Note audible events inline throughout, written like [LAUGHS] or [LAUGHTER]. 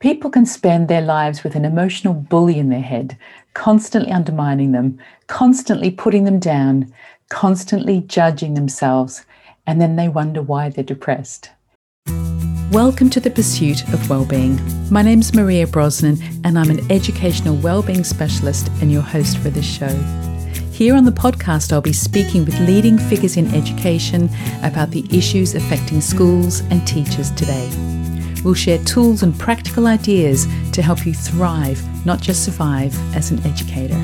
People can spend their lives with an emotional bully in their head, constantly undermining them, constantly putting them down, constantly judging themselves, and then they wonder why they're depressed. Welcome to the pursuit of well-being. My name's Maria Brosnan and I'm an educational well-being specialist and your host for this show. Here on the podcast, I'll be speaking with leading figures in education about the issues affecting schools and teachers today. We'll share tools and practical ideas to help you thrive, not just survive, as an educator.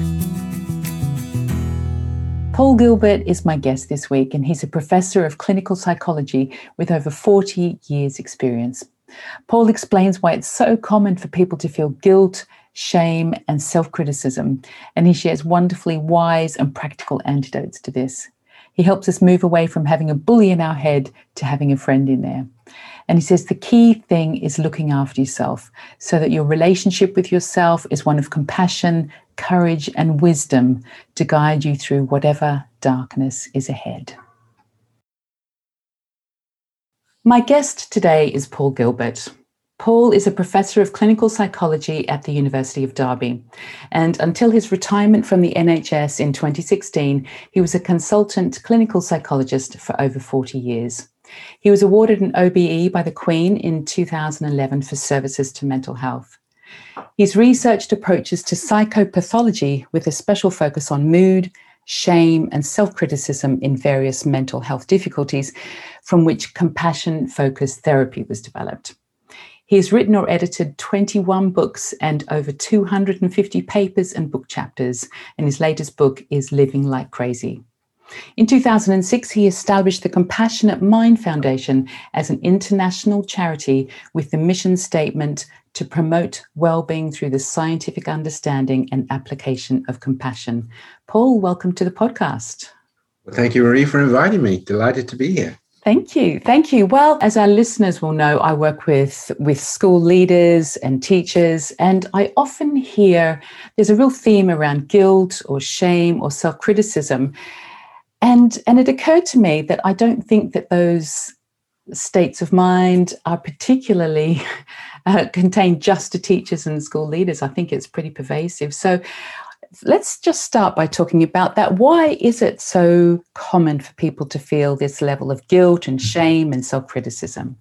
Paul Gilbert is my guest this week, and he's a professor of clinical psychology with over 40 years' experience. Paul explains why it's so common for people to feel guilt, shame, and self criticism, and he shares wonderfully wise and practical antidotes to this. He helps us move away from having a bully in our head to having a friend in there. And he says the key thing is looking after yourself so that your relationship with yourself is one of compassion, courage, and wisdom to guide you through whatever darkness is ahead. My guest today is Paul Gilbert. Paul is a professor of clinical psychology at the University of Derby. And until his retirement from the NHS in 2016, he was a consultant clinical psychologist for over 40 years. He was awarded an OBE by the Queen in 2011 for services to mental health. He's researched approaches to psychopathology with a special focus on mood, shame, and self criticism in various mental health difficulties, from which compassion focused therapy was developed. He has written or edited 21 books and over 250 papers and book chapters, and his latest book is Living Like Crazy. In 2006, he established the Compassionate Mind Foundation as an international charity with the mission statement to promote well-being through the scientific understanding and application of compassion. Paul, welcome to the podcast. Well, thank you, Marie, for inviting me. Delighted to be here. Thank you. Thank you. Well, as our listeners will know, I work with, with school leaders and teachers, and I often hear there's a real theme around guilt or shame or self criticism. And, and it occurred to me that I don't think that those states of mind are particularly [LAUGHS] uh, contained just to teachers and school leaders. I think it's pretty pervasive. So let's just start by talking about that. Why is it so common for people to feel this level of guilt and shame and self criticism?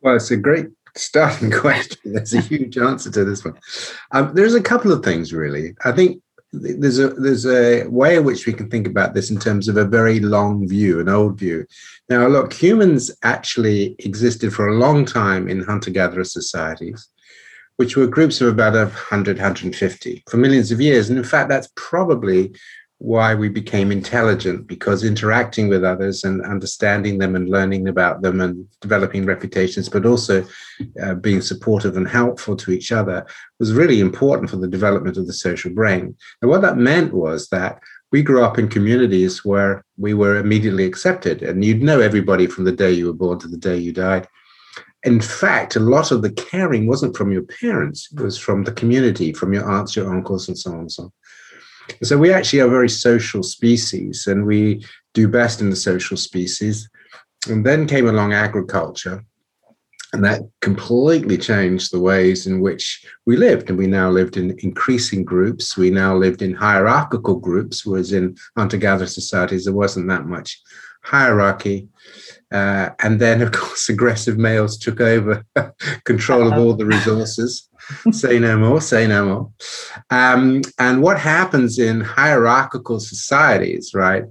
Well, it's a great starting [LAUGHS] question. There's a huge answer to this one. Um, there's a couple of things, really. I think there's a there's a way in which we can think about this in terms of a very long view, an old view. Now, look, humans actually existed for a long time in hunter-gatherer societies, which were groups of about 100, 150 for millions of years. And in fact, that's probably why we became intelligent because interacting with others and understanding them and learning about them and developing reputations, but also uh, being supportive and helpful to each other was really important for the development of the social brain. And what that meant was that we grew up in communities where we were immediately accepted and you'd know everybody from the day you were born to the day you died. In fact, a lot of the caring wasn't from your parents, it was from the community, from your aunts, your uncles, and so on and so on. So we actually are a very social species and we do best in the social species. And then came along agriculture, and that completely changed the ways in which we lived. And we now lived in increasing groups. We now lived in hierarchical groups, whereas in hunter gatherer societies, there wasn't that much hierarchy. Uh, and then, of [LAUGHS] course, aggressive males took over [LAUGHS] control of all the resources. [LAUGHS] say no more, say no more. Um, and what happens in hierarchical societies, right,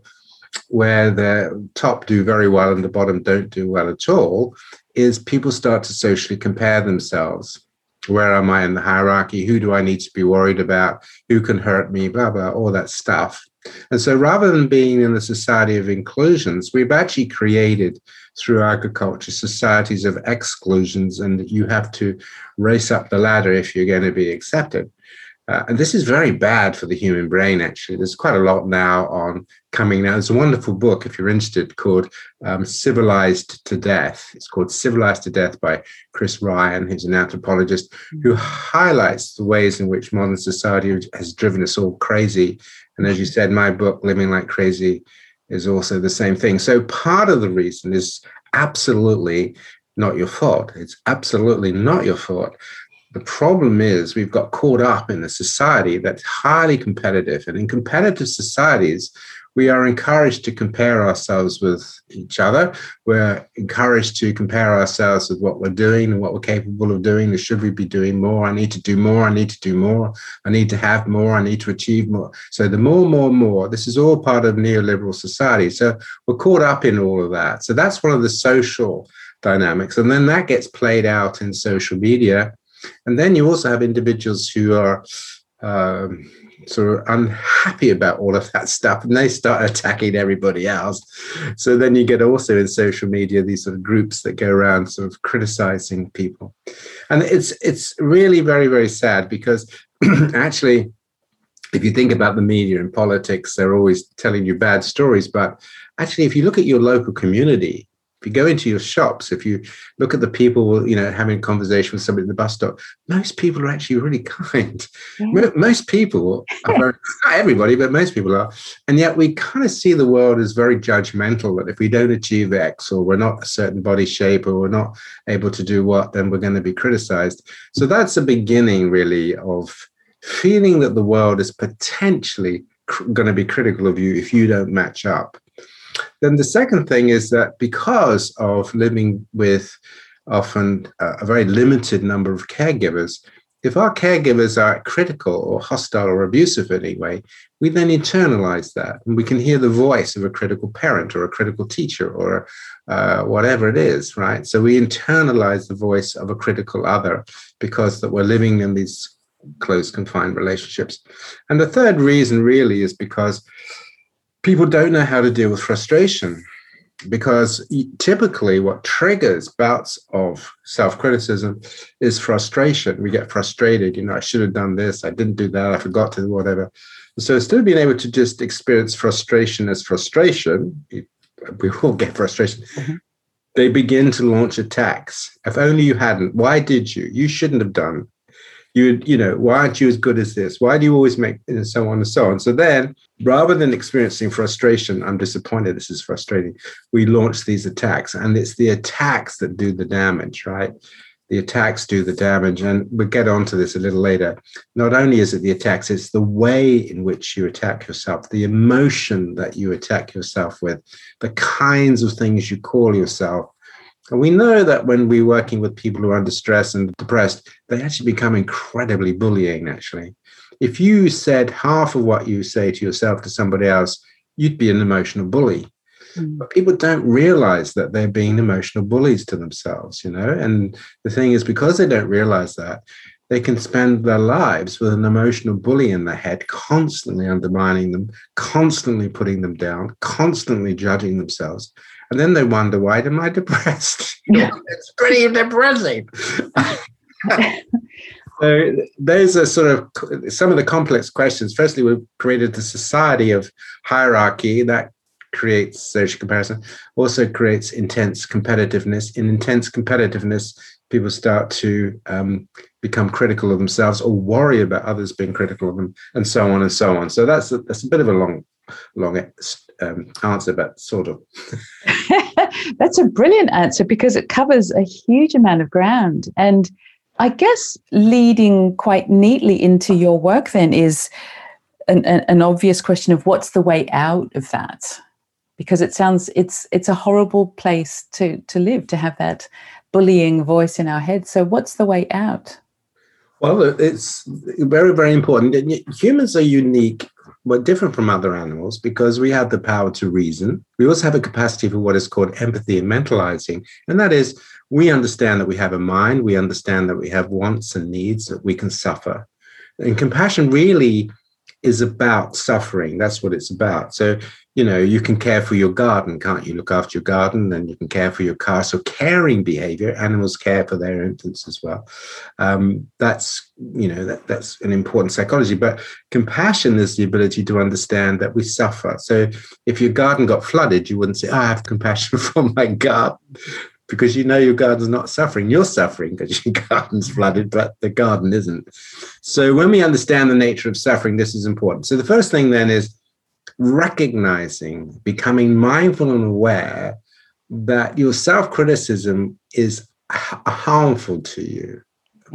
where the top do very well and the bottom don't do well at all, is people start to socially compare themselves. Where am I in the hierarchy? Who do I need to be worried about? Who can hurt me? Blah, blah, all that stuff. And so rather than being in the society of inclusions, we've actually created through agriculture societies of exclusions, and you have to race up the ladder if you're going to be accepted. Uh, and this is very bad for the human brain, actually. There's quite a lot now on coming now. There's a wonderful book, if you're interested, called um, Civilized to Death. It's called Civilized to Death by Chris Ryan, who's an anthropologist, who highlights the ways in which modern society has driven us all crazy. And as you said, my book, Living Like Crazy, is also the same thing. So part of the reason is absolutely not your fault. It's absolutely not your fault The problem is we've got caught up in a society that's highly competitive. And in competitive societies, we are encouraged to compare ourselves with each other. We're encouraged to compare ourselves with what we're doing and what we're capable of doing. And should we be doing more? I need to do more. I need to do more. I need to have more. I need to achieve more. So the more, more, more, this is all part of neoliberal society. So we're caught up in all of that. So that's one of the social dynamics. And then that gets played out in social media. And then you also have individuals who are um, sort of unhappy about all of that stuff and they start attacking everybody else. So then you get also in social media these sort of groups that go around sort of criticizing people. And it's it's really very, very sad because [CLEARS THROAT] actually if you think about the media and politics, they're always telling you bad stories. But actually, if you look at your local community, if you go into your shops, if you look at the people, you know, having a conversation with somebody at the bus stop, most people are actually really kind. Yeah. Most people are [LAUGHS] very, not everybody, but most people are. And yet we kind of see the world as very judgmental that if we don't achieve X or we're not a certain body shape or we're not able to do what, then we're going to be criticized. So that's the beginning, really, of feeling that the world is potentially cr- going to be critical of you if you don't match up. Then the second thing is that because of living with often a very limited number of caregivers, if our caregivers are critical or hostile or abusive in any way, we then internalize that and we can hear the voice of a critical parent or a critical teacher or uh, whatever it is, right? So we internalize the voice of a critical other because that we're living in these close confined relationships. And the third reason really is because people don't know how to deal with frustration because typically what triggers bouts of self-criticism is frustration. We get frustrated you know i should have done this i didn't do that i forgot to do whatever. So instead of being able to just experience frustration as frustration we all get frustration mm-hmm. they begin to launch attacks. If only you hadn't why did you? You shouldn't have done you you know why aren't you as good as this? Why do you always make and so on and so on? So then rather than experiencing frustration i'm disappointed this is frustrating we launch these attacks and it's the attacks that do the damage right? The attacks do the damage and we'll get onto this a little later. Not only is it the attacks it's the way in which you attack yourself the emotion that you attack yourself with the kinds of things you call yourself and we know that when we're working with people who are under stress and depressed, they actually become incredibly bullying, actually. If you said half of what you say to yourself to somebody else, you'd be an emotional bully. Mm. But people don't realize that they're being emotional bullies to themselves, you know? And the thing is, because they don't realize that, they can spend their lives with an emotional bully in their head, constantly undermining them, constantly putting them down, constantly judging themselves. And then they wonder, why am I depressed? [LAUGHS] [LAUGHS] It's pretty depressing. [LAUGHS] so those are sort of some of the complex questions. Firstly, we've created the society of hierarchy that creates social comparison, also creates intense competitiveness. In intense competitiveness, people start to um, become critical of themselves or worry about others being critical of them, and so on and so on. So that's a, that's a bit of a long, long um, answer, but sort of. [LAUGHS] That's a brilliant answer because it covers a huge amount of ground. And I guess leading quite neatly into your work then is an, an obvious question of what's the way out of that? Because it sounds it's it's a horrible place to to live to have that bullying voice in our head. So what's the way out? Well, it's very, very important. Humans are unique we're different from other animals because we have the power to reason. We also have a capacity for what is called empathy and mentalizing. And that is, we understand that we have a mind, we understand that we have wants and needs, that we can suffer. And compassion really is about suffering. That's what it's about. So, you know, you can care for your garden, can't you? Look after your garden, and you can care for your car. So, caring behavior, animals care for their infants as well. Um, that's, you know, that, that's an important psychology. But compassion is the ability to understand that we suffer. So, if your garden got flooded, you wouldn't say, oh, I have compassion [LAUGHS] for my garden because you know your garden's not suffering. You're suffering because your [LAUGHS] garden's flooded, but the garden isn't. So when we understand the nature of suffering, this is important. So the first thing then is recognizing, becoming mindful and aware that your self criticism is harmful to you.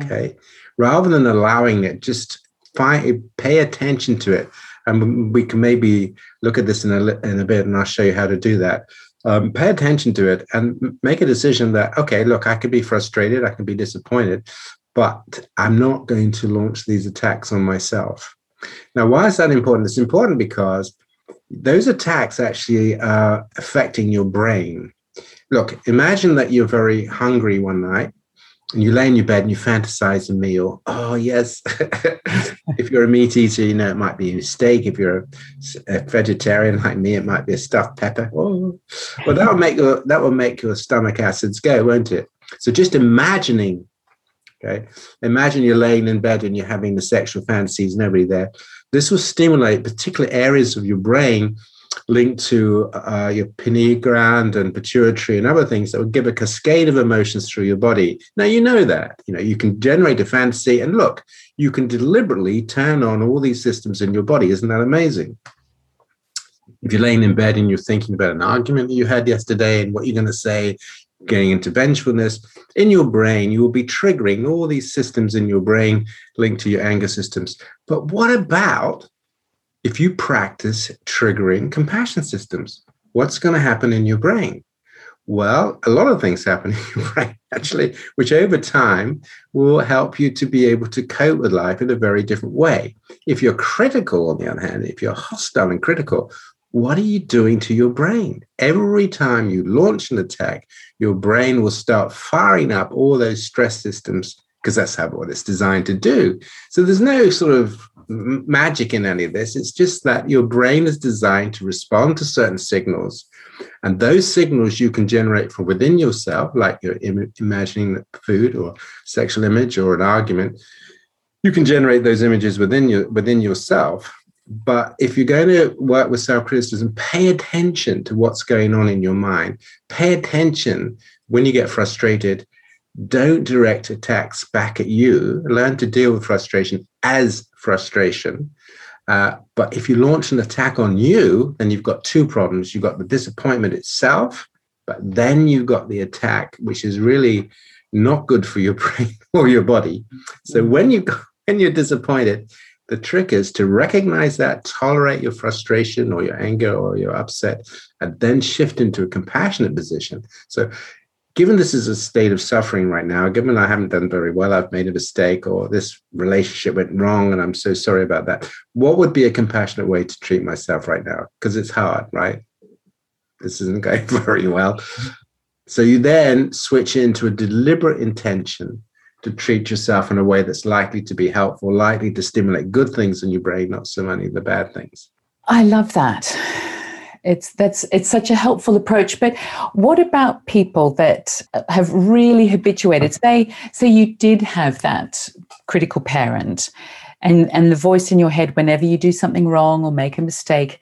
Okay. Yeah. Rather than allowing it, just find, pay attention to it. And we can maybe look at this in a, in a bit and I'll show you how to do that. Um, pay attention to it and make a decision that, okay, look, I could be frustrated, I can be disappointed, but I'm not going to launch these attacks on myself. Now, why is that important? It's important because those attacks actually are affecting your brain. Look, imagine that you're very hungry one night and you lay in your bed and you fantasize a meal. Oh, yes. [LAUGHS] if you're a meat eater, you know, it might be a steak. If you're a, a vegetarian like me, it might be a stuffed pepper. Oh. Well, that will make your, that will make your stomach acids go, won't it? So just imagining, okay, imagine you're laying in bed and you're having the sexual fantasies, nobody there. This will stimulate particular areas of your brain linked to uh, your pineal gland and pituitary and other things that will give a cascade of emotions through your body. Now you know that. You know you can generate a fantasy, and look, you can deliberately turn on all these systems in your body. Isn't that amazing? If you're laying in bed and you're thinking about an argument that you had yesterday and what you're going to say, getting into vengefulness, in your brain, you will be triggering all these systems in your brain linked to your anger systems. But what about if you practice triggering compassion systems, what's going to happen in your brain? Well, a lot of things happen in your [LAUGHS] brain, actually, which over time will help you to be able to cope with life in a very different way. If you're critical, on the other hand, if you're hostile and critical, what are you doing to your brain? Every time you launch an attack, your brain will start firing up all those stress systems because that's how what it's designed to do. So there's no sort of magic in any of this. It's just that your brain is designed to respond to certain signals. And those signals you can generate from within yourself, like you're Im- imagining food or sexual image or an argument. You can generate those images within your within yourself. But if you're going to work with self-criticism, pay attention to what's going on in your mind. Pay attention when you get frustrated don't direct attacks back at you. Learn to deal with frustration as frustration. Uh, but if you launch an attack on you, then you've got two problems. You've got the disappointment itself, but then you've got the attack, which is really not good for your [LAUGHS] brain or your body. So when you when you're disappointed, the trick is to recognize that, tolerate your frustration or your anger or your upset, and then shift into a compassionate position. So given this is a state of suffering right now, given I haven't done very well, I've made a mistake, or this relationship went wrong, and I'm so sorry about that, what would be a compassionate way to treat myself right now? Because it's hard, right? This isn't [LAUGHS] going very well. So you then switch into a deliberate intention to treat yourself in a way that's likely to be helpful, likely to stimulate good things in your brain, not so many of the bad things. I love that. It's that's it's such a helpful approach. But what about people that have really habituated? Say say you did have that critical parent and and the voice in your head whenever you do something wrong or make a mistake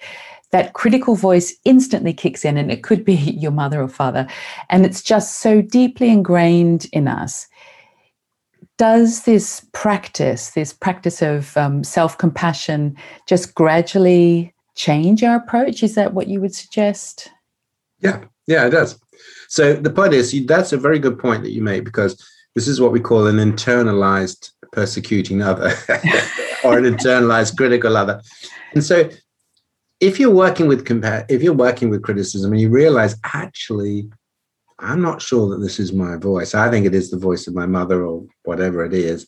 that critical voice instantly kicks in and it could be [LAUGHS] your mother or father. And it's just so deeply ingrained in us does this practice this practice of um, self-compassion just gradually change our approach? Is that what you would suggest? Yeah, yeah, it does. So the point is, that's a very good point that you make because this is what we call an internalized persecuting other [LAUGHS] or an internalized critical other. And so if you're working with compa- if you're working with criticism and you realize actually I'm not sure that this is my voice. I think it is the voice of my mother or whatever it is.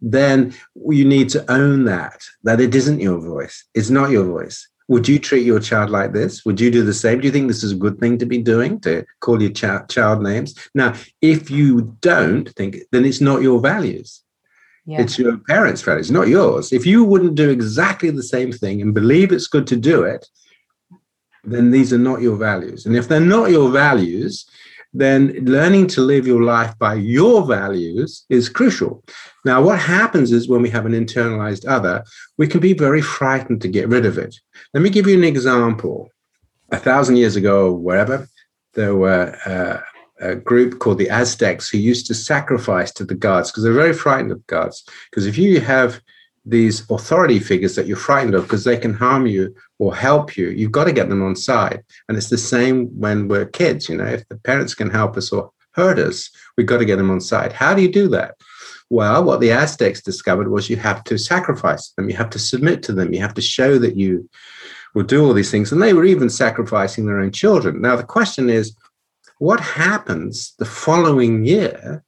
Then you need to own that, that it isn't your voice. It's not your voice. Would you treat your child like this? Would you do the same? Do you think this is a good thing to be doing to call your ch- child names? Now, if you don't think, then it's not your values. Yeah. It's your parents' values, not yours. If you wouldn't do exactly the same thing and believe it's good to do it, then these are not your values. And if they're not your values, then learning to live your life by your values is crucial. Now, what happens is when we have an internalized other, we can be very frightened to get rid of it. Let me give you an example. A thousand years ago, wherever, there were uh, a group called the Aztecs who used to sacrifice to the gods because they're very frightened of gods. Because if you have these authority figures that you're frightened of because they can harm you or help you, you've got to get them on side. And it's the same when we're kids. You know, if the parents can help us or hurt us, we've got to get them on side. How do you do that? Well, what the Aztecs discovered was you have to sacrifice them, you have to submit to them, you have to show that you will do all these things. And they were even sacrificing their own children. Now, the question is, what happens the following year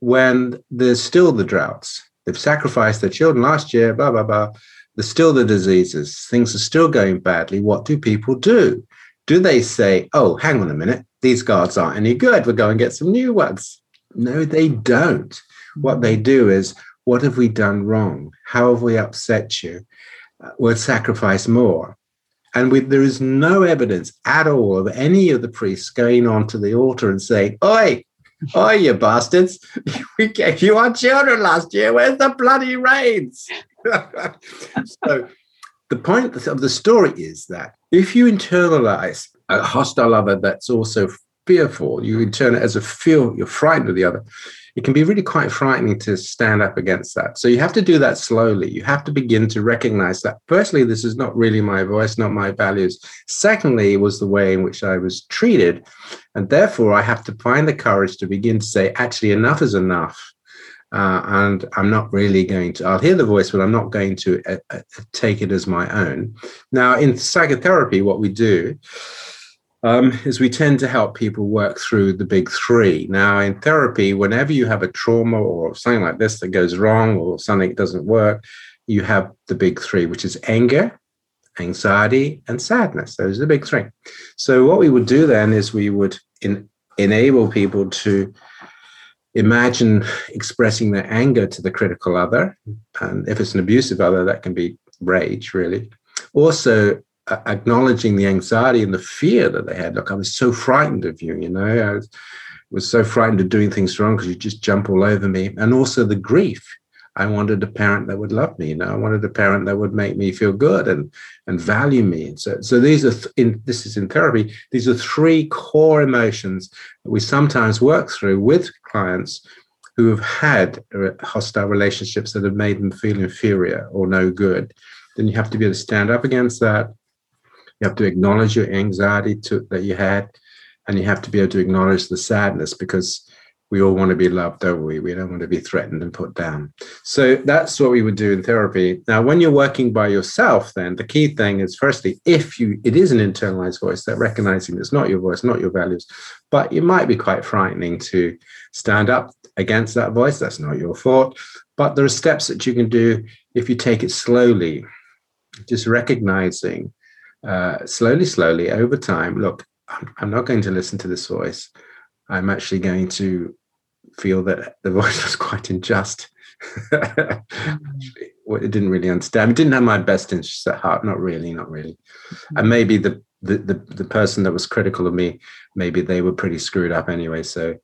when there's still the droughts? They've sacrificed their children last year, blah, blah, blah. There's still the diseases. Things are still going badly. What do people do? Do they say, oh, hang on a minute, these gods aren't any good. We'll go and get some new ones. No, they don't. What they do is, what have we done wrong? How have we upset you? Uh, we'll sacrifice more. And we, there is no evidence at all of any of the priests going onto the altar and saying, Oi, oi, you bastards, [LAUGHS] we gave you our children last year. Where's the bloody rains? [LAUGHS] so the point of the story is that if you internalize a hostile other that's also fearful, you it as a fear, you're frightened of the other, it can be really quite frightening to stand up against that. So you have to do that slowly. You have to begin to recognize that, firstly, this is not really my voice, not my values. Secondly, it was the way in which I was treated. And therefore, I have to find the courage to begin to say, actually, enough is enough. Uh, and I'm not really going to, I'll hear the voice, but I'm not going to uh, uh, take it as my own. Now, in psychotherapy, what we do um, is we tend to help people work through the big three. Now, in therapy, whenever you have a trauma or something like this that goes wrong or something doesn't work, you have the big three, which is anger, anxiety, and sadness. Those are the big three. So, what we would do then is we would in, enable people to imagine expressing their anger to the critical other. And if it's an abusive other, that can be rage, really. Also, uh, acknowledging the anxiety and the fear that they had. Look, I was so frightened of you, you know, I was, was so frightened of doing things wrong because you just jump all over me. And also the grief. I wanted a parent that would love me. You know, I wanted a parent that would make me feel good and and value me. And so, so these are th- in this is in therapy. These are three core emotions that we sometimes work through with clients who have had hostile relationships that have made them feel inferior or no good. Then you have to be able to stand up against that you have to acknowledge your anxiety to, that you had, and you have to be able to acknowledge the sadness because we all want to be loved, don't we? We don't want to be threatened and put down. So that's what we would do in therapy. Now, when you're working by yourself, then the key thing is firstly, if you it is an internalized voice, that recognizing it's not your voice, not your values, but it might be quite frightening to stand up against that voice. That's not your fault. But there are steps that you can do if you take it slowly, just recognizing uh, slowly, slowly over time, look, I'm, I'm not going to listen to this voice. I'm actually going to feel that the voice was quite unjust. actually, it didn't really understand. It didn't have my best interests at heart. Not really, not really. Mm-hmm. And maybe the, the the the person that was critical of me, maybe they were pretty screwed up anyway. So,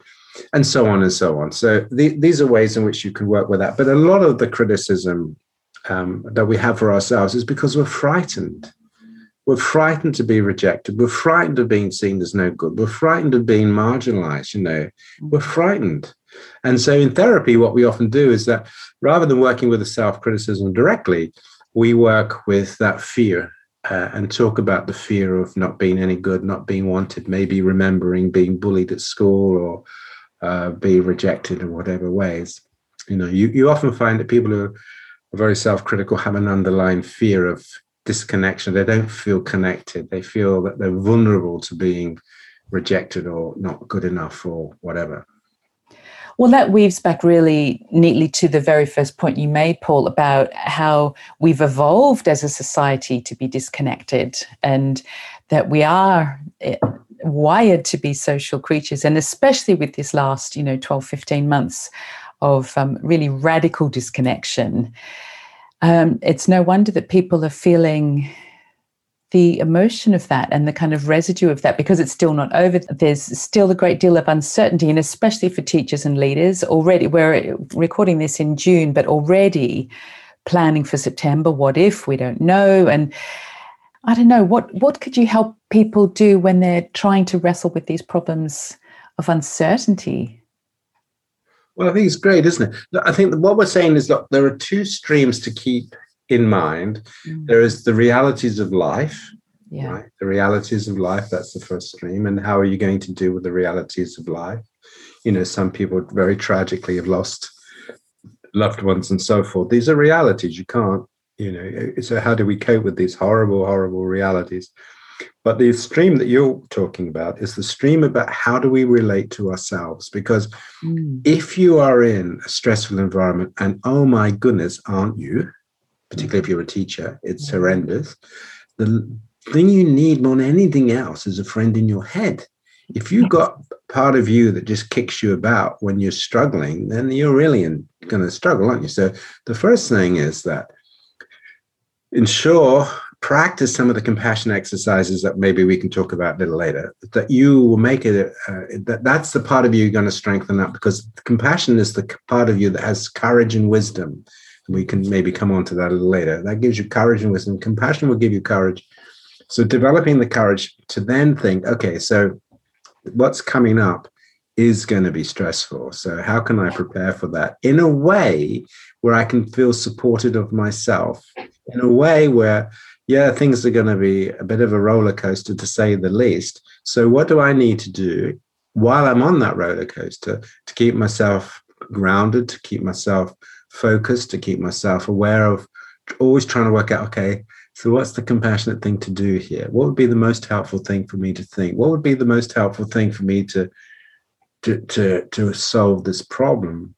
and so on and so on. So the, these are ways in which you can work with that. But a lot of the criticism um, that we have for ourselves is because we're frightened. We're frightened to be rejected. We're frightened of being seen as no good. We're frightened of being marginalized, you know. We're frightened. And so in therapy, what we often do is that rather than working with the self criticism directly, we work with that fear uh, and talk about the fear of not being any good, not being wanted, maybe remembering being bullied at school or uh, being rejected in whatever ways. You know, you, you often find that people who are very self critical have an underlying fear of disconnection. They don't feel connected. They feel that they're vulnerable to being rejected or not good enough or whatever. Well, that weaves back really neatly to the very first point you made, Paul, about how we've evolved as a society to be disconnected and that we are eh, wired to be social creatures. And especially with this last, you know, 12, 15 months of um, really radical disconnection um, it's no wonder that people are feeling the emotion of that and the kind of residue of that because it's still not over. There's still a great deal of uncertainty, and especially for teachers and leaders. Already, we're recording this in June, but already planning for September. What if we don't know? And I don't know what what could you help people do when they're trying to wrestle with these problems of uncertainty? Well, I think it's great, isn't it? I think what we're saying is that there are two streams to keep in mind. Mm. There is the realities of life, yeah. right? The realities of life, that's the first stream. And how are you going to deal with the realities of life? You know, some people very tragically have lost loved ones and so forth. These are realities. You can't, you know. So how do we cope with these horrible, horrible realities? But the stream that you're talking about is the stream about how do we relate to ourselves? Because mm. if you are in a stressful environment, and oh my goodness, aren't you? Particularly if you're a teacher, it's horrendous. The thing you need more than anything else is a friend in your head. If you've got part of you that just kicks you about when you're struggling, then you're really going to struggle, aren't you? So the first thing is that ensure practice some of the compassion exercises that maybe we can talk about a little later that you will make it uh, that that's the part of you you're going to strengthen up because compassion is the part of you that has courage and wisdom we can maybe come on to that a little later. That gives you courage and wisdom. Compassion will give you courage. So developing the courage to then think okay so what's coming up is going to be stressful. So how can i prepare for that? In a way where i can feel supported of myself. In a way where yeah, things are going to be a bit of a roller coaster to say the least. So, what do I need to do while I'm on that roller coaster to keep myself grounded, to keep myself focused, to keep myself aware of always trying to work out, okay, so what's the compassionate thing to do here? What would be the most helpful thing for me to think? What would be the most helpful thing for me to to to, to solve this problem?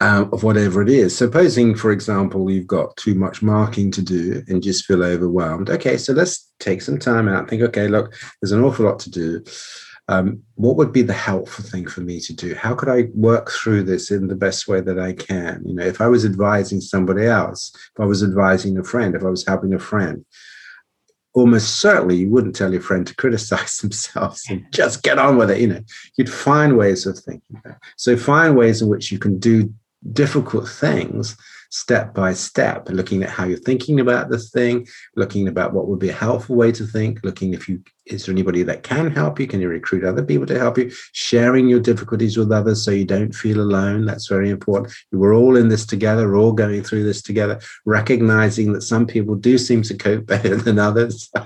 uh, of whatever it is. Supposing, for example, you've got too much marking to do and just feel overwhelmed. Okay, so let's take some time out. Think, okay, look, there's an awful lot to do. Um, what would be the helpful thing for me to do? How could I work through this in the best way that I can? You know, if I was advising somebody else, if I was advising a friend, if I was helping a friend, almost certainly you wouldn't tell your friend to [LAUGHS] criticize themselves and just get on with it. You know, you'd find ways of thinking. That. So find ways in which you can do difficult things step by step, looking at how you're thinking about the thing, looking about what would be a helpful way to think, looking if you is there anybody that can help you? Can you recruit other people to help you? Sharing your difficulties with others so you don't feel alone. That's very important. We're all in this together, we're all going through this together, recognizing that some people do seem to cope [LAUGHS] better than others. [LAUGHS]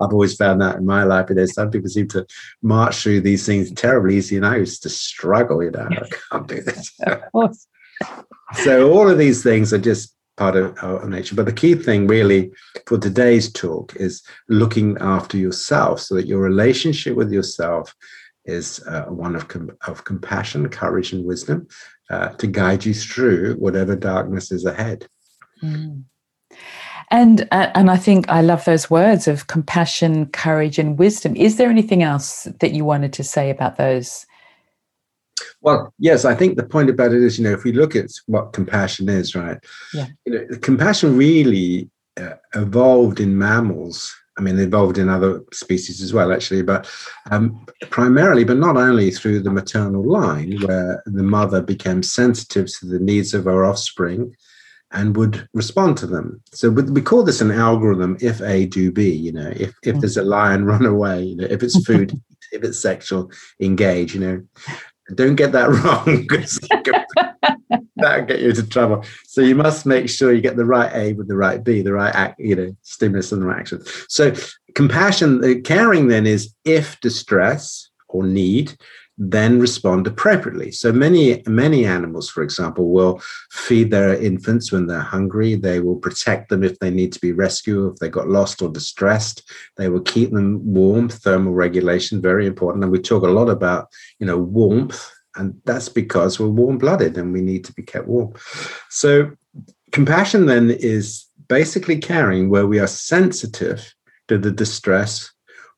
I've always found that in my life. You know, some people seem to march through these things terribly easy, and I used to struggle. You know, I can't do this. of course. [LAUGHS] so all of these things are just part of our nature. But the key thing, really, for today's talk is looking after yourself, so that your relationship with yourself is uh, one of com- of compassion, courage, and wisdom uh, to guide you through whatever darkness is ahead. Mm. And uh, and I think I love those words of compassion, courage, and wisdom. Is there anything else that you wanted to say about those? Well, yes, I think the point about it is, you know, if we look at what compassion is, right? Yeah. You know, compassion really uh, evolved in mammals. I mean, evolved in other species as well, actually, but um, primarily, but not only through the maternal line, where the mother became sensitive to the needs of her offspring and would respond to them. So we call this an algorithm if A do B, you know, if, if there's a lion, [LAUGHS] run away, you know, if it's food, [LAUGHS] if it's sexual, engage, you know. Don't get that [LAUGHS] wrong because that'll get you into trouble. So you must make sure you get the right A with the right B, the right act, you know, stimulus and the right action. So compassion, uh, caring then is if distress or need then respond appropriately. So many, many animals, for example, will feed their infants when they're hungry. They will protect them if they need to be rescued, if they got lost or distressed. They will keep them warm, thermal regulation, very important. And we talk a lot about, you know, warmth, and that's because we're warm-blooded and we need to be kept warm. So compassion then is basically caring where we are sensitive to the distress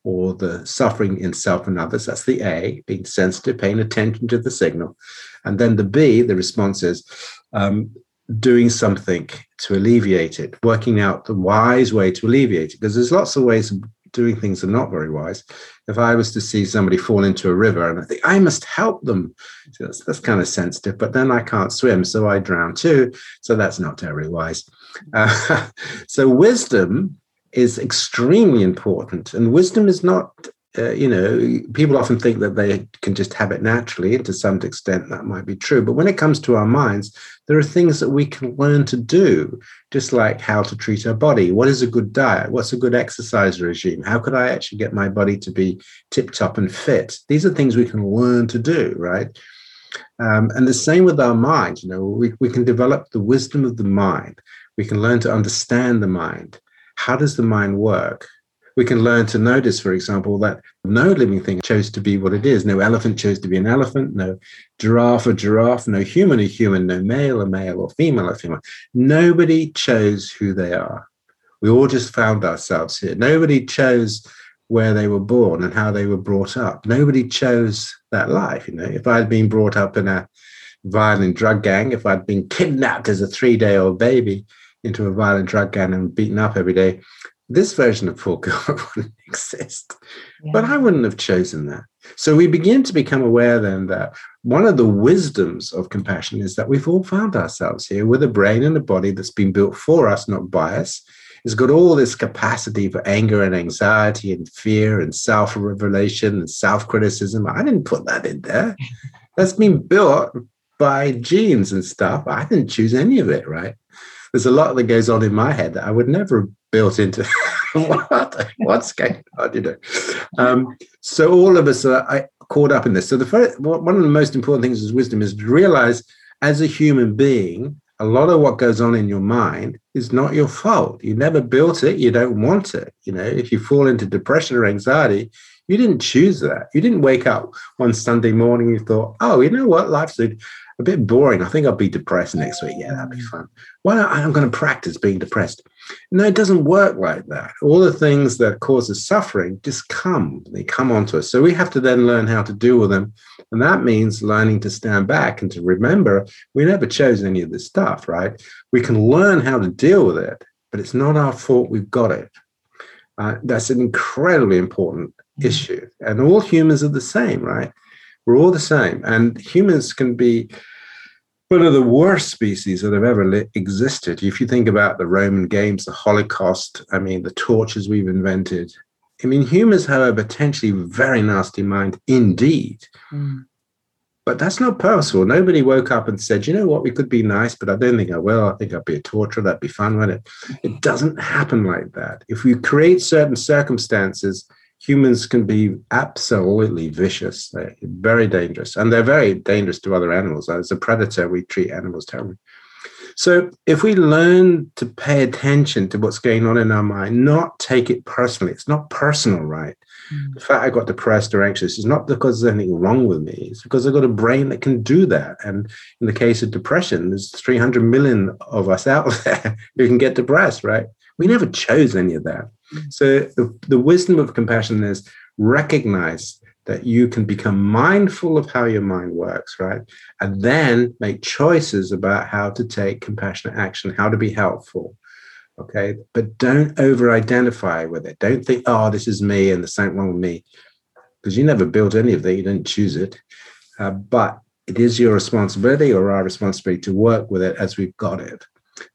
or the suffering in self and others. That's the A, being sensitive, paying attention to the signal. And then the B, the response is um, doing something to alleviate it, working out the wise way to alleviate it. Because there's lots of ways of doing things that are not very wise. If I was to see somebody fall into a river and I think I must help them, so that's, that's kind of sensitive, but then I can't swim, so I drown too. So that's not terribly wise. Uh, [LAUGHS] so wisdom is extremely important. And wisdom is not, uh, you know, people often think that they can just have it naturally. And to some extent, that might be true. But when it comes to our minds, there are things that we can learn to do, just like how to treat our body. What is a good diet? What's a good exercise regime? How could I actually get my body to be tip top and fit? These are things we can learn to do, right? Um, and the same with our mind. You know, we, we can develop the wisdom of the mind. We can learn to understand the mind. How does the mind work? We can learn to notice, for example, that no living thing chose to be what it is. No elephant chose to be an elephant. No giraffe a giraffe. No human a human. No male a male or female a female. Nobody chose who they are. We all just found ourselves here. Nobody chose where they were born and how they were brought up. Nobody chose that life. You know, if I'd been brought up in a violent drug gang, if I'd been kidnapped as a three day old baby into a violent drug gang and beaten up every day, this version of poor [LAUGHS] girl wouldn't exist. Yeah. But I wouldn't have chosen that. So we begin to become aware then that one of the wisdoms of compassion is that we've all found ourselves here with a brain and a body that's been built for us, not by us. It's got all this capacity for anger and anxiety and fear and self revelation and self criticism. I didn't put that in there. That's been built by genes and stuff. I didn't choose any of it, right? There's a lot that goes on in my head that I would never have built into [LAUGHS] what, what's going on, you know. Um, so all of us are caught up in this. So the first, one of the most important things is wisdom is to realize as a human being, a lot of what goes on in your mind is not your fault. You never built it. You don't want it. You know, if you fall into depression or anxiety, you didn't choose that. You didn't wake up one Sunday morning and thought, oh, you know what? Life's a, a bit boring. I think I'll be depressed next week. Yeah, that'd be fun. Why not? I'm going to practice being depressed. No, it doesn't work like that. All the things that causes suffering just come. They come onto us. So we have to then learn how to deal with them and that means learning to stand back and to remember we never chose any of this stuff, right? We can learn how to deal with it, but it's not our fault we've got it. Uh, that's an incredibly important mm-hmm. issue. And all humans are the same, right? We're all the same. And humans can be one of the worst species that have ever li- existed. If you think about the Roman games, the Holocaust, I mean, the tortures we've invented, I mean, humans have a potentially very nasty mind indeed. Mm. But that's not purposeful. Nobody woke up and said, you know what, we could be nice, but I don't think I will. I think I'll be a torturer. That'd be fun, wouldn't it? It doesn't happen like that. If we create certain circumstances, humans can be absolutely vicious. They're very dangerous. And they're very dangerous to other animals. As a predator, we treat animals terribly. So if we learn to pay attention to what's going on in our mind, not take it personally, it's not personal, right? Mm. The fact I got depressed or anxious is not because there's anything wrong with me. It's because I've got a brain that can do that. And in the case of depression, there's 300 million of us out [LAUGHS] there who can get depressed, right? We never chose any of that. So the, the wisdom of compassion is recognize that you can become mindful of how your mind works, right? And then make choices about how to take compassionate action, how to be helpful. Okay. But don't over identify with it. Don't think, oh, this is me and there's something wrong with me. Because you never built any of that. You didn't choose it. Uh, but it is your responsibility or our responsibility to work with it as we've got it.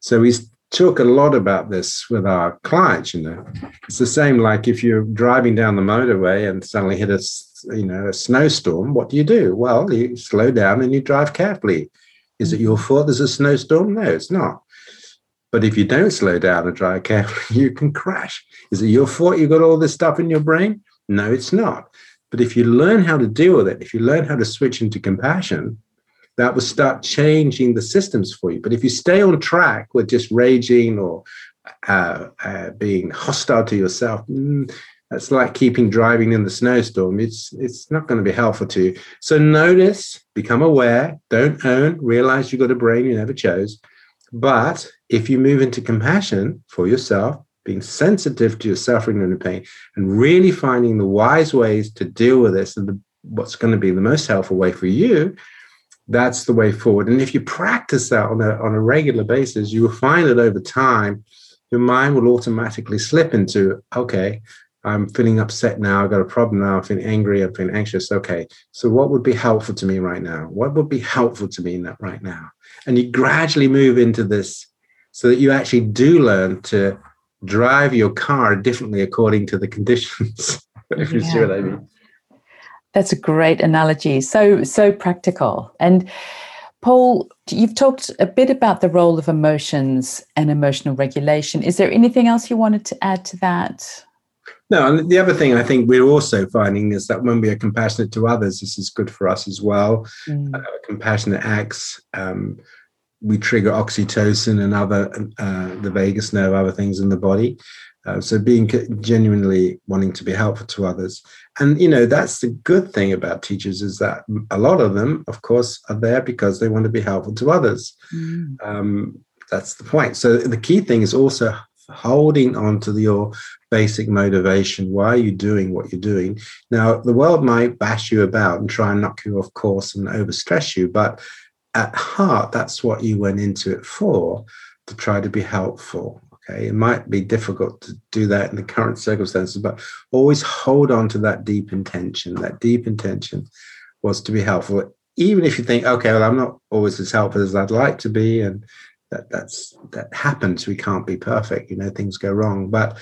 So we talk a lot about this with our clients, you know. It's the same like if you're driving down the motorway and suddenly hit a you know a snowstorm, what do you do? Well, you slow down and you drive carefully. Is it your mm-hmm. fault there's a snowstorm? No, it's not. But if you don't slow down and drive [LAUGHS] carefully, you can crash. Is it your fault you've got all this stuff in your brain? No, it's not. But if you learn how to deal with it, if you learn how to switch into compassion, that will start changing the systems for you. But if you stay on track with just raging or uh, uh, being hostile to yourself, mm, that's like keeping driving in the snowstorm. It's it's not going to be helpful to you. So notice, become aware, don't own, realize you've got a brain you never chose. But if you move into compassion for yourself, being sensitive to your suffering and your pain, and really finding the wise ways to deal with this and the, what's going to be the most helpful way for you, that's the way forward. And if you practice that on a, on a regular basis, you will find that over time, your mind will automatically slip into, okay, I'm feeling upset now. I've got a problem now. I'm feeling angry. I'm feeling anxious. Okay. So, what would be helpful to me right now? What would be helpful to me in that right now? And you gradually move into this so that you actually do learn to drive your car differently according to the conditions. [LAUGHS] if you yeah. see what I mean. That's a great analogy. So, so practical. And Paul, you've talked a bit about the role of emotions and emotional regulation. Is there anything else you wanted to add to that? No, and the other thing I think we're also finding is that when we are compassionate to others, this is good for us as well. Mm. Uh, compassionate acts, um, we trigger oxytocin and other uh, the vagus nerve, other things in the body. Uh, so being genuinely wanting to be helpful to others, and you know that's the good thing about teachers is that a lot of them, of course, are there because they want to be helpful to others. Mm. Um, that's the point. So the key thing is also holding on to your basic motivation. Why are you doing what you're doing? Now, the world might bash you about and try and knock you off course and overstress you, but at heart, that's what you went into it for to try to be helpful. Okay, it might be difficult to do that in the current circumstances, but always hold on to that deep intention. That deep intention was to be helpful, even if you think, okay, well, I'm not always as helpful as I'd like to be, and that that's that happens. We can't be perfect you know things go wrong. But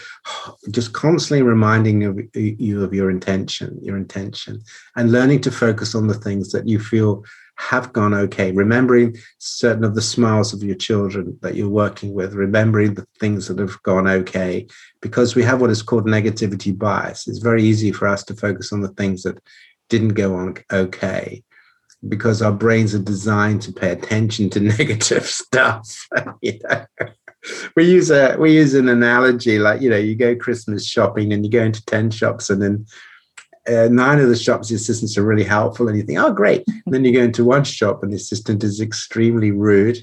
just constantly reminding of, you of your intention your intention and learning to focus on the things that you feel have gone okay remembering certain of the smiles of your children that you're working with remembering the things that have gone okay because we have what is called negativity bias it's very easy for us to focus on the things that didn't go on okay because our brains are designed to pay attention to [LAUGHS] negative stuff. [LAUGHS] We use a we use an analogy like you know you go Christmas shopping and you go into ten shops and then uh, nine of the shops the assistants are really helpful and you think oh great and then you go into one shop and the assistant is extremely rude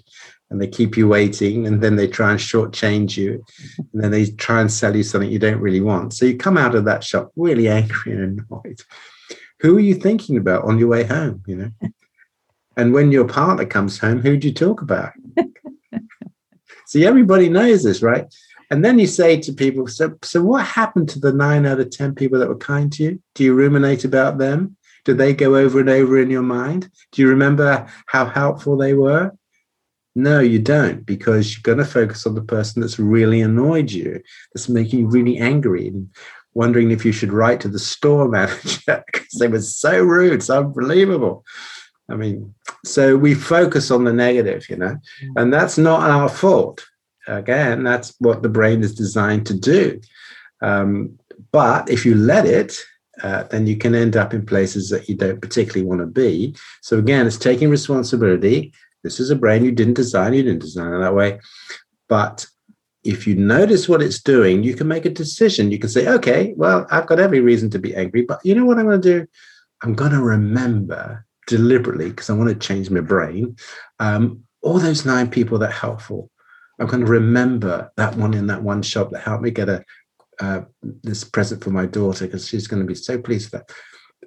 and they keep you waiting and then they try and shortchange you and then they try and sell you something you don't really want so you come out of that shop really angry and annoyed who are you thinking about on your way home? You know, [LAUGHS] and when your partner comes home, who do you talk about? [LAUGHS] See, everybody knows this, right? And then you say to people, so, so what happened to the nine out of 10 people that were kind to you? Do you ruminate about them? Do they go over and over in your mind? Do you remember how helpful they were? No, you don't, because you're going to focus on the person that's really annoyed you, that's making you really angry. And wondering if you should write to the store [LAUGHS] manager because they were so rude, it's unbelievable. I mean, so we focus on the negative, you know, mm. and that's not our fault. Again, that's what the brain is designed to do. Um, but if you let it, uh, then you can end up in places that you don't particularly want to be. So again, it's taking responsibility. This is a brain you didn't design. You didn't design it that way. But if you notice what it's doing, you can make a decision. You can say, okay, well, I've got every reason to be angry, but you know what I'm going to do? I'm going to remember deliberately, because I want to change my brain, um, all those nine people that helpful. I'm going to remember that one in that one shop that helped me get a uh, this present for my daughter because she's going to be so pleased with that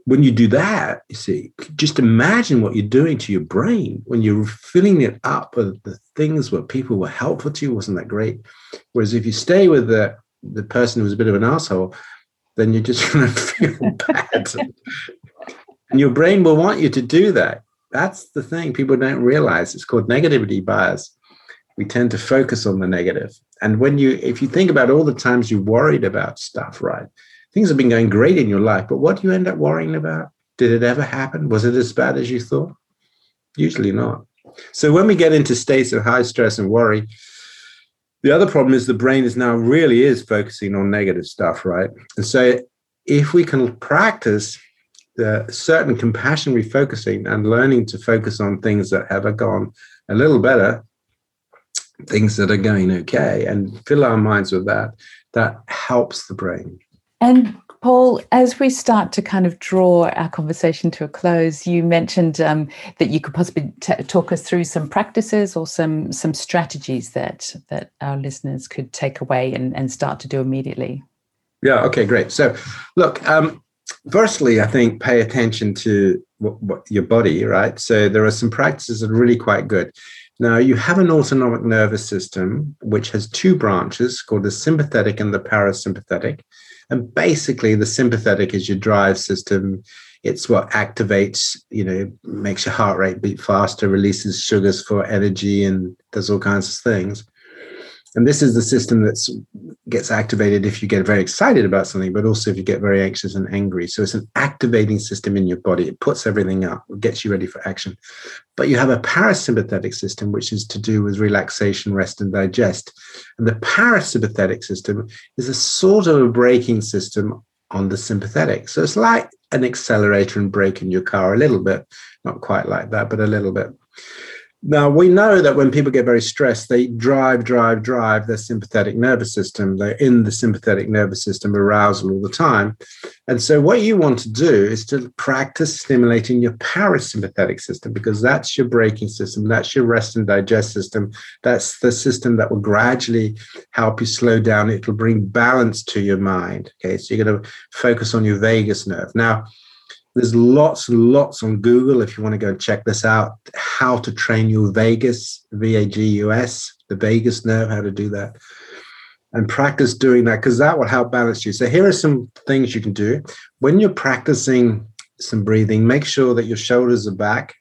when you do that, you see, just imagine what you're doing to your brain when you're filling it up with the things where people were helpful to you, wasn't that great? Whereas if you stay with the the person who's a bit of an asshole, then you're just [LAUGHS] going to feel bad. and your brain will want you to do that. That's the thing people don't realize. It's called negativity bias. We tend to focus on the negative. And when you, if you think about all the times you worried about stuff, right? things have been going great in your life, but what do you end up worrying about? Did it ever happen? Was it as bad as you thought? Usually not. So when we get into states of high stress and worry, the other problem is the brain is now really is focusing on negative stuff, right? And so if we can practice the certain compassion refocusing and learning to focus on things that have gone a little better, things that are going okay, and fill our minds with that, that helps the brain. And Paul, as we start to kind of draw our conversation to a close, you mentioned um, that you could possibly t- talk us through some practices or some some strategies that that our listeners could take away and, and start to do immediately. Yeah. Okay. Great. So, look. Um, firstly, I think pay attention to what, what your body. Right. So there are some practices that are really quite good. Now, you have an autonomic nervous system which has two branches called the sympathetic and the parasympathetic. And basically, the sympathetic is your drive system. It's what activates, you know, makes your heart rate beat faster, releases sugars for energy, and does all kinds of things. And this is the system that gets activated if you get very excited about something, but also if you get very anxious and angry. So it's an activating system in your body. It puts everything up, it gets you ready for action. But you have a parasympathetic system, which is to do with relaxation, rest, and digest. And the parasympathetic system is a sort of a braking system on the sympathetic. So it's like an accelerator and brake in your car a little bit, not quite like that, but a little bit. Now, we know that when people get very stressed, they drive, drive, drive their sympathetic nervous system. They're in the sympathetic nervous system arousal all the time. And so, what you want to do is to practice stimulating your parasympathetic system because that's your braking system, that's your rest and digest system. That's the system that will gradually help you slow down. It'll bring balance to your mind. Okay, so you're going to focus on your vagus nerve. Now, there's lots and lots on Google if you want to go check this out. How to train your vagus, V A G U S, the vagus nerve, how to do that. And practice doing that because that will help balance you. So, here are some things you can do. When you're practicing some breathing, make sure that your shoulders are back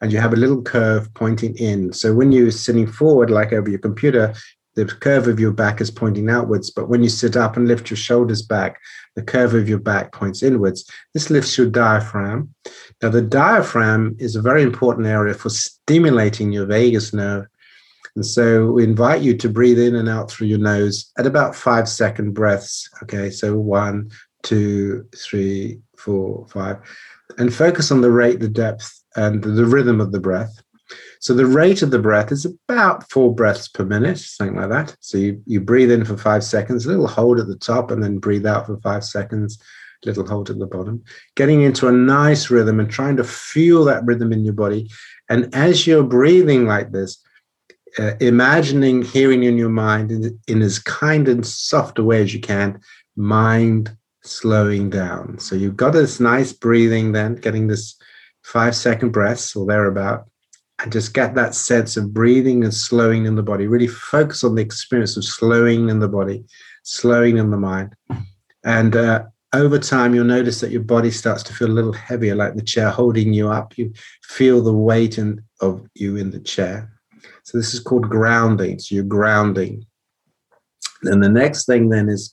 and you have a little curve pointing in. So, when you're sitting forward, like over your computer, the curve of your back is pointing outwards. But when you sit up and lift your shoulders back, the curve of your back points inwards. This lifts your diaphragm. Now, the diaphragm is a very important area for stimulating your vagus nerve. And so we invite you to breathe in and out through your nose at about five second breaths. Okay, so one, two, three, four, five. And focus on the rate, the depth, and the rhythm of the breath. So the rate of the breath is about four breaths per minute, something like that. So you, you breathe in for five seconds, little hold at the top, and then breathe out for five seconds, little hold at the bottom. Getting into a nice rhythm and trying to feel that rhythm in your body. And as you're breathing like this, uh, imagining hearing in your mind in, in as kind and soft a way as you can, mind slowing down. So you've got this nice breathing, then getting this five second breaths or thereabout and just get that sense of breathing and slowing in the body. Really focus on the experience of slowing in the body, slowing in the mind. And uh, over time, you'll notice that your body starts to feel a little heavier, like the chair holding you up. You feel the weight in, of you in the chair. So this is called grounding. So you're grounding. And the next thing then is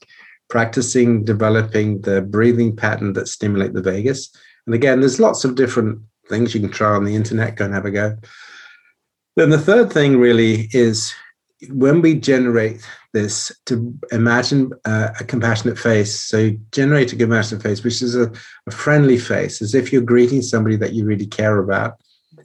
practicing developing the breathing pattern that stimulate the vagus. And again, there's lots of different things you can try on the internet, go and have a go. Then the third thing really is when we generate this to imagine uh, a compassionate face. So generate a compassionate face, which is a, a friendly face, as if you're greeting somebody that you really care about.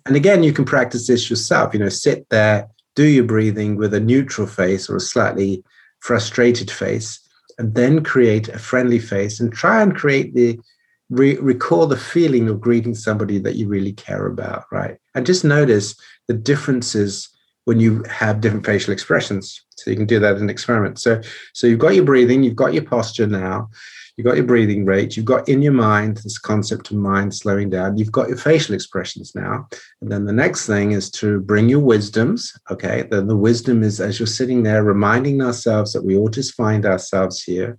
And again, you can practice this yourself. You know, sit there, do your breathing with a neutral face or a slightly frustrated face, and then create a friendly face and try and create the re- recall the feeling of greeting somebody that you really care about, right? And just notice the differences when you have different facial expressions. So you can do that in an experiment. So, so you've got your breathing, you've got your posture now, you've got your breathing rate, you've got in your mind this concept of mind slowing down, you've got your facial expressions now. And then the next thing is to bring your wisdoms. Okay. Then the wisdom is as you're sitting there reminding ourselves that we all just find ourselves here.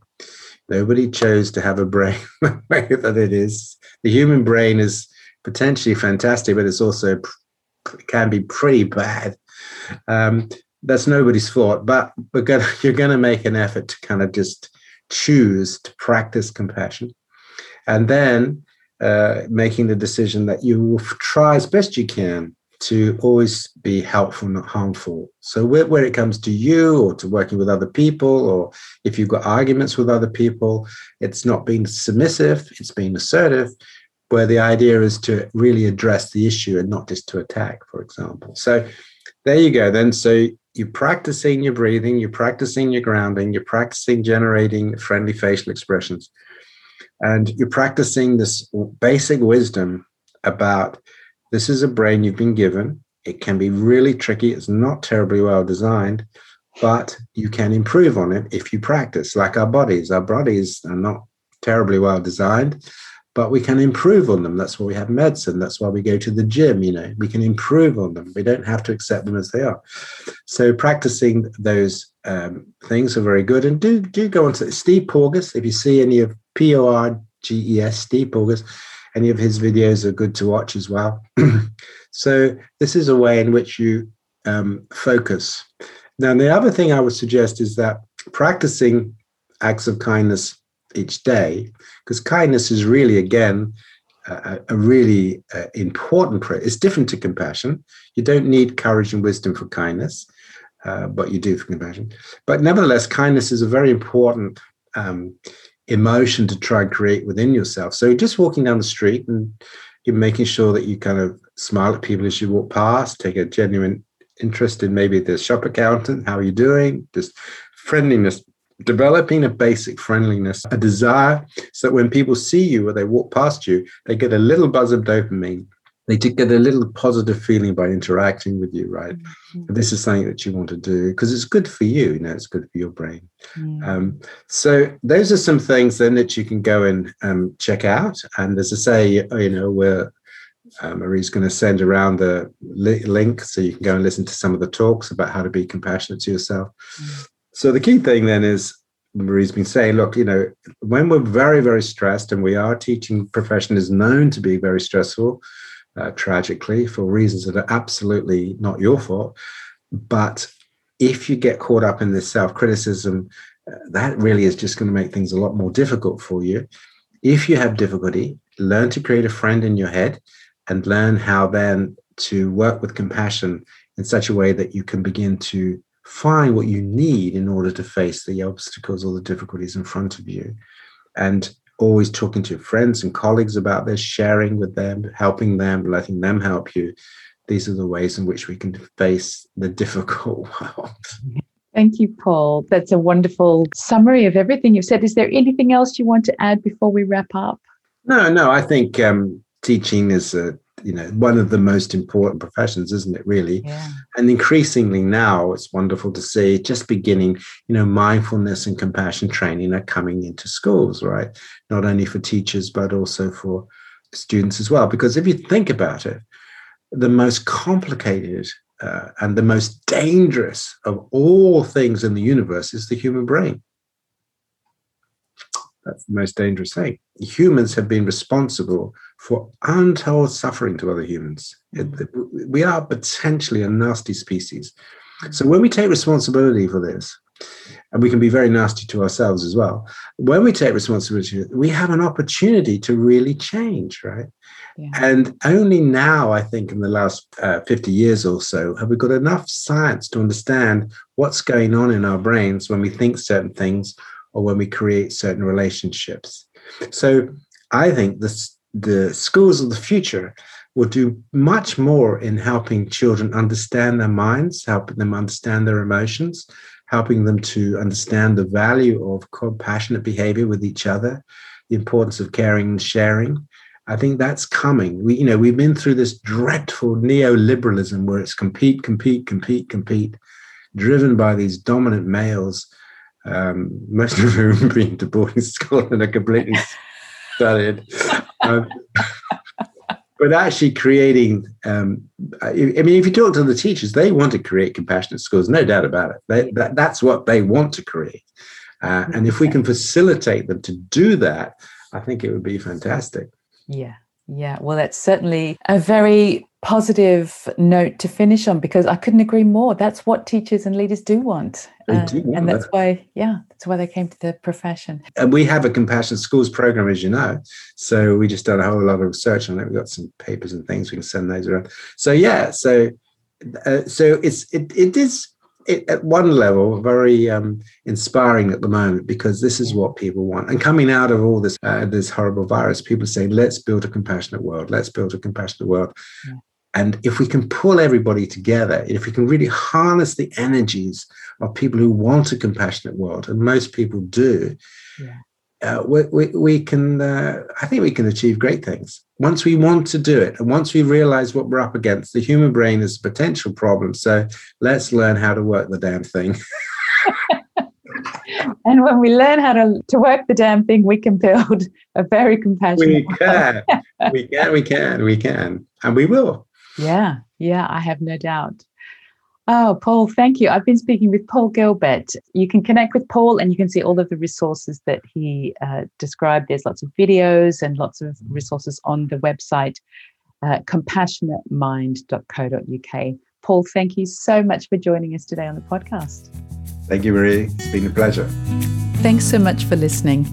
Nobody chose to have a brain [LAUGHS] the way that it is. The human brain is potentially fantastic, but it's also can be pretty bad. Um, that's nobody's fault, but we're gonna, [LAUGHS] you're going to make an effort to kind of just choose to practice compassion, and then uh, making the decision that you will try as best you can to always be helpful, not harmful. So where, it comes to you or to working with other people, or if you've got arguments with other people, it's not being submissive, it's being assertive, where the idea is to really address the issue and not just to attack, for example. So there you go. Then so you're practicing your breathing, you're practicing your grounding, you're practicing generating friendly facial expressions. And you're practicing this basic wisdom about this is a brain you've been given. It can be really tricky. It's not terribly well designed, but you can improve on it if you practice, like our bodies. Our bodies are not terribly well designed, but we can improve on them. That's why we have medicine. That's why we go to the gym. You know, we can improve on them. We don't have to accept them as they are. So practicing those um, things are very good. And do do go on to Steve Porges. If you see any of P O R G E S, Steve Porges, any of his videos are good to watch as well. [CLEARS THROAT] so this is a way in which you um, focus. Now, the other thing I would suggest is that practicing acts of kindness each day, because kindness is really, again, a, a really uh, important prayer. It's different to compassion. You don't need courage and wisdom for kindness, uh, but you do for compassion. But nevertheless, kindness is a very important um, emotion to try and create within yourself. So just walking down the street and you're making sure that you kind of smile at people as you walk past, take a genuine interest in maybe the shop accountant, how are you doing? Just friendliness, developing a basic friendliness, a desire so that when people see you or they walk past you, they get a little buzz of dopamine. They did get a little positive feeling by interacting with you, right? Mm-hmm. This is something that you want to do because it's good for you, you know, it's good for your brain. Mm-hmm. Um, so those are some things then that you can go and um, check out. And as I say, you know, we're uh, Marie's going to send around the li- link so you can go and listen to some of the talks about how to be compassionate to yourself. Mm. So the key thing then is Marie's been saying, look, you know, when we're very, very stressed, and we are teaching profession is known to be very stressful, uh, tragically, for reasons that are absolutely not your fault. But if you get caught up in this self criticism, uh, that really is just going to make things a lot more difficult for you. If you have difficulty, learn to create a friend in your head and learn how then to work with compassion in such a way that you can begin to find what you need in order to face the obstacles or the difficulties in front of you. And always talking to friends and colleagues about this, sharing with them, helping them, letting them help you. These are the ways in which we can face the difficult [LAUGHS] world. Thank you, Paul. That's a wonderful summary of everything you've said. Is there anything else you want to add before we wrap up? No, no. I think um, teaching is a you know one of the most important professions isn't it really? Yeah. and increasingly now it's wonderful to see just beginning you know mindfulness and compassion training are coming into schools right? Not only for teachers but also for students as well. Because if you think about it the most complicated uh, and the most dangerous of all things in the universe is the human brain that's the most dangerous thing. Humans have been responsible for untold suffering to other humans. we are potentially a nasty species. So when we take responsibility for this, and we can be very nasty to ourselves as well. When we take responsibility, we have an opportunity to really change, right? Yeah. And only now, I think, in the last uh, 50 years or so, have we got enough science to understand what's going on in our brains when we think certain things or when we create certain relationships. So I think this, the schools of the future will do much more in helping children understand their minds, helping them understand their emotions, helping them to understand the value of compassionate behavior with each other, the importance of caring and sharing. I think that's coming. We, you know, we've been through this dreadful neoliberalism where it's compete, compete, compete, compete, driven by these dominant males um, most of whom been to boarding school and are completely [LAUGHS] studied. Um, but actually creating, um, I mean, if you talk to the teachers, they want to create compassionate schools, no doubt about it. They, that, that's what they want to create. Uh, and if we can facilitate them to do that, I think it would be fantastic. Yeah. Yeah, well, that's certainly a very positive note to finish on because I couldn't agree more. That's what teachers and leaders do want. Uh, do want and that's that. why, yeah, that's why they came to the profession. And we have a compassionate schools program, as you know. So we just done a whole lot of research on it. We've got some papers and things we can send those around. So yeah, so uh, so it's it it is it, at one level very um, inspiring at the moment because this is what people want. And coming out of all this uh, this horrible virus, people saying, "Let's build a compassionate world. Let's build a compassionate world." Yeah. And if we can pull everybody together, if we can really harness the energies of people who want a compassionate world, and most people do, yeah uh, we, we, we, can, uh, I think we can achieve great things. Once we want to do it, and once we realize what we're up against, the human brain is a potential problem. So let's learn how to work the damn thing. [LAUGHS] [LAUGHS] and when we learn how to, to work the damn thing, we can build a very compassionate. We can, we [LAUGHS] can, we can, we can, and we will. Yeah, yeah, I have no doubt. Oh, Paul, thank you. I've been speaking with Paul Gilbert. You can connect with Paul and you can see all of the resources that he uh, described. There's lots of videos and lots of resources on the website, uh, compassionatemind.co.uk. Paul, thank you so much for joining us today on the podcast. Thank you, Marie. It's been a pleasure. Thanks so much for listening.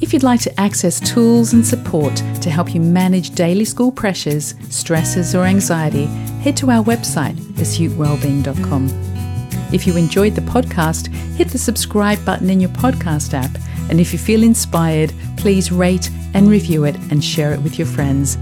If you'd like to access tools and support to help you manage daily school pressures, stresses, or anxiety, head to our website, astutewellbeing.com. If you enjoyed the podcast, hit the subscribe button in your podcast app. And if you feel inspired, please rate and review it and share it with your friends.